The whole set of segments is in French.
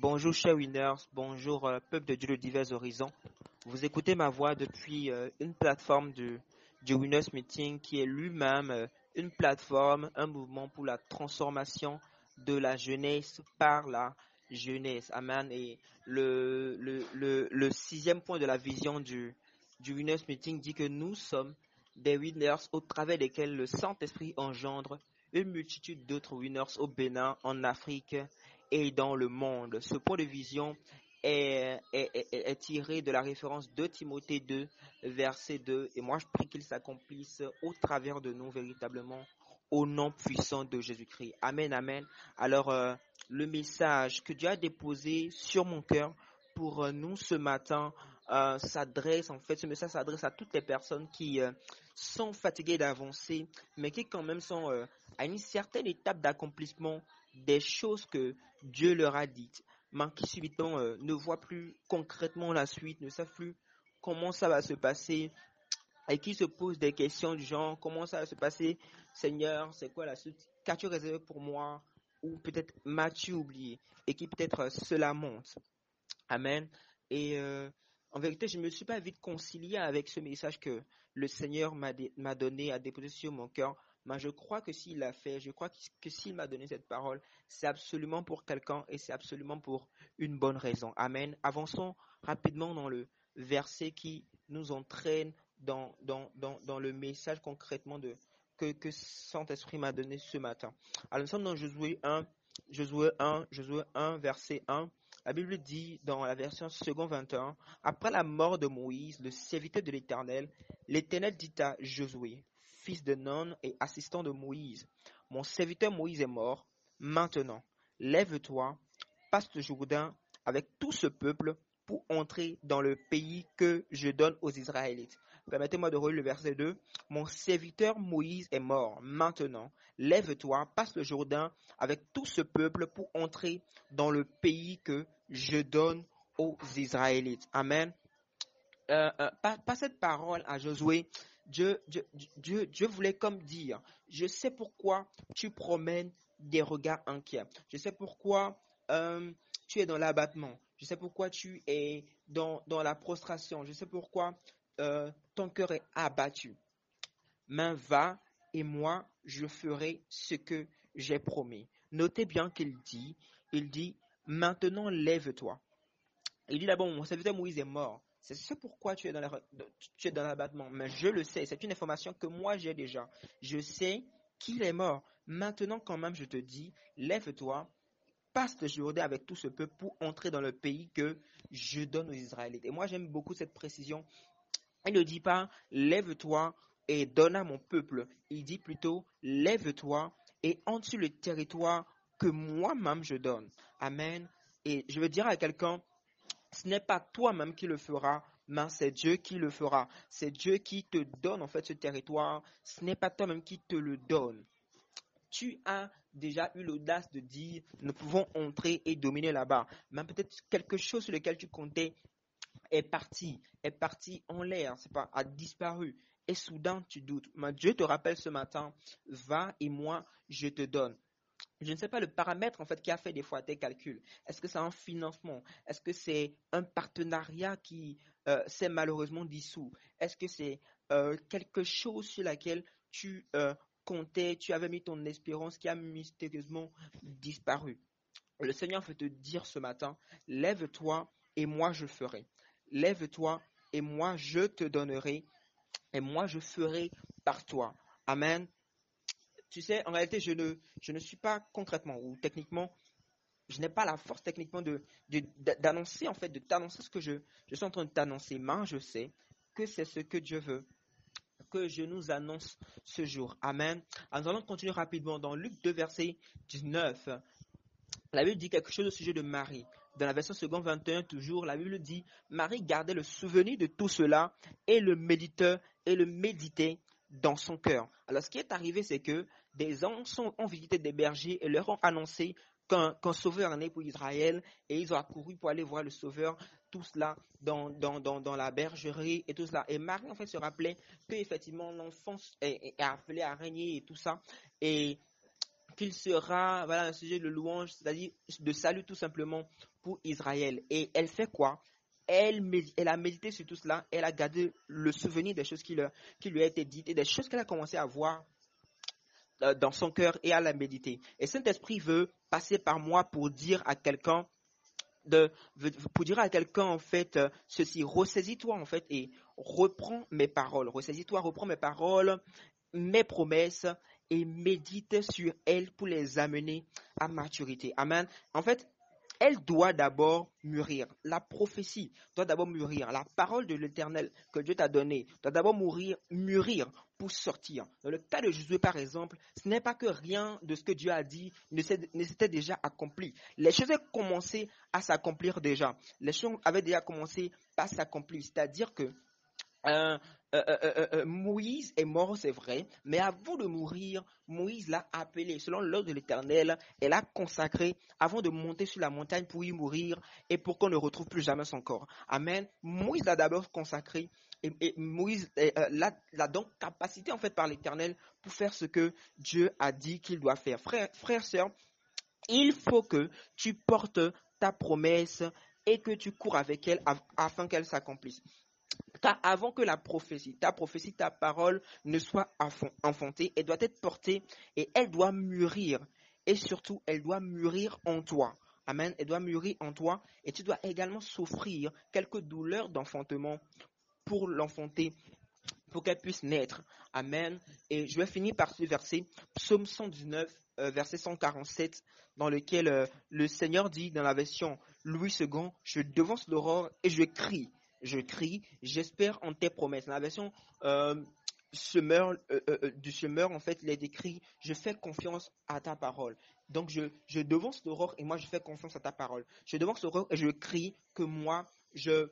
Bonjour chers winners, bonjour euh, peuple de Dieu de divers horizons. Vous écoutez ma voix depuis euh, une plateforme du, Winners Meeting qui est lui-même euh, une plateforme, un mouvement pour la transformation de la jeunesse par la jeunesse. Amen. Et le sixième point de la vision du, du Winners Meeting dit que nous sommes des winners au travers desquels le Saint-Esprit engendre une multitude d'autres winners au Bénin, en Afrique et dans le monde. Ce point de vision est, tiré de la référence de Timothée 2, verset 2. Et moi, je prie qu'il s'accomplisse au travers de nous véritablement au nom puissant de Jésus-Christ. Amen, amen. Alors, euh, le message que Dieu a déposé sur mon cœur pour euh, nous ce matin euh, s'adresse, en fait, ce message s'adresse à toutes les personnes qui euh, sont fatiguées d'avancer, mais qui quand même sont euh, à une certaine étape d'accomplissement des choses que Dieu leur a dites, mais qui subitement ne voient plus concrètement la suite, ne savent plus comment ça va se passer, et qui se posent des questions du genre, comment ça va se passer, Seigneur, c'est quoi la suite, qu'as-tu réservé pour moi, ou peut-être m'as-tu oublié, et qui peut-être se lamentent. Amen. Et en vérité, je ne me suis pas vite concilié avec ce message que le Seigneur m'a donné, a déposé sur mon cœur. Mais je crois que s'il l'a fait, je crois que, s'il m'a donné cette parole, c'est absolument pour quelqu'un et c'est absolument pour une bonne raison. Amen. Avançons rapidement dans le verset qui nous entraîne dans le message concrètement de, que, que Saint-Esprit m'a donné ce matin. Alors nous sommes dans Josué 1, Josué 1, Josué 1, verset 1. La Bible dit dans la version second 21, après la mort de Moïse, le serviteur de l'Éternel, l'Éternel dit à Josué, fils de Nun et assistant de Moïse, mon serviteur Moïse est mort, maintenant, lève-toi, passe le Jourdain avec tout ce peuple pour entrer dans le pays que je donne aux Israélites. Permettez-moi de relire le verset 2. Mon serviteur Moïse est mort. Maintenant, lève-toi, passe le Jourdain avec tout ce peuple pour entrer dans le pays que je donne aux Israélites. Amen. Euh, euh, cette parole à Josué, Dieu, Dieu, Dieu, Dieu voulait comme dire, je sais pourquoi tu promènes des regards inquiets. Je sais pourquoi euh, tu es dans l'abattement. Je sais pourquoi tu es dans, dans la prostration. Je sais pourquoi euh, ton cœur est abattu. Mais va et moi, je ferai ce que j'ai promis. Notez bien qu'il dit, il dit, maintenant lève-toi. Il dit d'abord, mon serviteur Moïse est mort. C'est ce pourquoi tu es dans l'abattement. Mais je le sais, c'est une information que moi j'ai déjà. Je sais qu'il est mort. Maintenant, quand même, je te dis, lève-toi, passe le Jourdain avec tout ce peuple pour entrer dans le pays que je donne aux Israélites. Et moi, j'aime beaucoup cette précision. Il ne dit pas, lève-toi et donne à mon peuple. Il dit plutôt, lève-toi et entre le territoire que moi-même je donne. Amen. Et je veux dire à quelqu'un, ce n'est pas toi-même qui le fera, mais c'est Dieu qui le fera. C'est Dieu qui te donne en fait ce territoire. Ce n'est pas toi-même qui te le donne. Tu as déjà eu l'audace de dire, nous pouvons entrer et dominer là-bas. Mais peut-être quelque chose sur lequel tu comptais est parti, est parti en l'air, c'est pas, a disparu. Et soudain, tu doutes. Mais Dieu te rappelle ce matin, va et moi, je te donne. Je ne sais pas le paramètre en fait qui a fait des fois tes calculs. Est-ce que c'est un financement? Est-ce que c'est un partenariat qui euh, s'est malheureusement dissous? Est-ce que c'est euh, quelque chose sur laquelle tu euh, comptais, tu avais mis ton espérance qui a mystérieusement disparu? Le Seigneur veut te dire ce matin, lève-toi et moi je ferai. Lève-toi et moi je te donnerai et moi je ferai par toi. Amen tu sais, en réalité, je ne, suis pas concrètement ou techniquement, je n'ai pas la force techniquement d'annoncer, en fait, de t'annoncer ce que je, suis en train de t'annoncer, mais je sais que c'est ce que Dieu veut que je nous annonce ce jour. Amen. Alors, nous allons continuer rapidement dans Luc 2, verset 19. La Bible dit quelque chose au sujet de Marie. Dans la version second 21, toujours, la Bible dit, Marie gardait le souvenir de tout cela et le méditait, et le méditait dans son cœur. Alors, ce qui est arrivé, c'est que des sont- ont visité des bergers et leur ont annoncé qu'un sauveur est né pour Israël et ils ont accouru pour aller voir le sauveur, tout cela dans, la bergerie et tout cela. Et Marie, en fait, se rappelait que effectivement l'enfant est, est appelé à régner et tout ça. Et qu'il sera voilà, un sujet de louange, c'est-à-dire de salut tout simplement pour Israël. Et elle fait quoi? Elle, a médité sur tout cela, elle a gardé le souvenir des choses qui, lui a été dites et des choses qu'elle a commencé à voir euh, dans son cœur et à la méditer. Et Saint-Esprit veut passer par moi pour dire à quelqu'un, pour dire à quelqu'un en fait euh, ceci, ressaisis-toi en fait et reprends mes paroles, ressaisis-toi, reprends mes paroles, mes promesses et médite sur elles pour les amener à maturité. Amen. En fait, elle doit d'abord mûrir. La prophétie doit d'abord mûrir. La parole de l'Éternel que Dieu t'a donnée doit d'abord mûrir, mûrir pour sortir. Dans le cas de Jésus, par exemple, ce n'est pas que rien de ce que Dieu a dit ne s'était déjà accompli. Les choses avaient commencé à s'accomplir déjà. Les choses avaient déjà commencé à s'accomplir. C'est-à-dire que euh, euh, euh, Moïse est mort, c'est vrai, mais avant de mourir, Moïse l'a appelé, selon l'ordre de l'Éternel, et l'a consacré avant de monter sur la montagne pour y mourir et pour qu'on ne retrouve plus jamais son corps. Amen. Moïse l'a d'abord consacré et, Moïse l'a donc capacité en fait par l'Éternel pour faire ce que Dieu a dit qu'il doit faire. Frère, frère, sœur, il faut que tu portes ta promesse et que tu cours avec elle afin qu'elle s'accomplisse. Car avant que la prophétie, ta prophétie, ta parole ne soit enfantée, elle doit être portée et elle doit mûrir. Et surtout, elle doit mûrir en toi. Amen. Elle doit mûrir en toi et tu dois également souffrir quelques douleurs d'enfantement pour l'enfanter, pour qu'elle puisse naître. Amen. Et je vais finir par ce verset, Psaume 119, euh, verset 147, dans lequel euh, le Seigneur dit dans la version Louis II, je devance l'aurore et je crie je crie, j'espère en tes promesses. La version euh, semeur, euh, euh, du semeur, en fait, il est décrit, je fais confiance à ta parole. Donc, je, je devance l'aurore et moi, je fais confiance à ta parole. Je devance l'aurore et je crie que moi, je,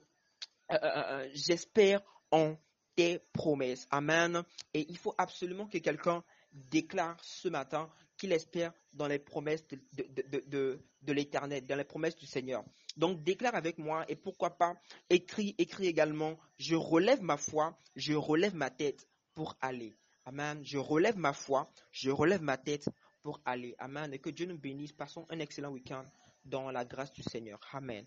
j'espère en tes promesses. Amen. Et il faut absolument que quelqu'un déclare ce matin qu'il espère dans les promesses de, l'éternel, dans les promesses du Seigneur. Donc déclare avec moi et pourquoi pas écris, écris également, je relève ma foi, je relève ma tête pour aller. Amen. Je relève ma foi, je relève ma tête pour aller. Amen. Et que Dieu nous bénisse. Passons un excellent week-end dans la grâce du Seigneur. Amen.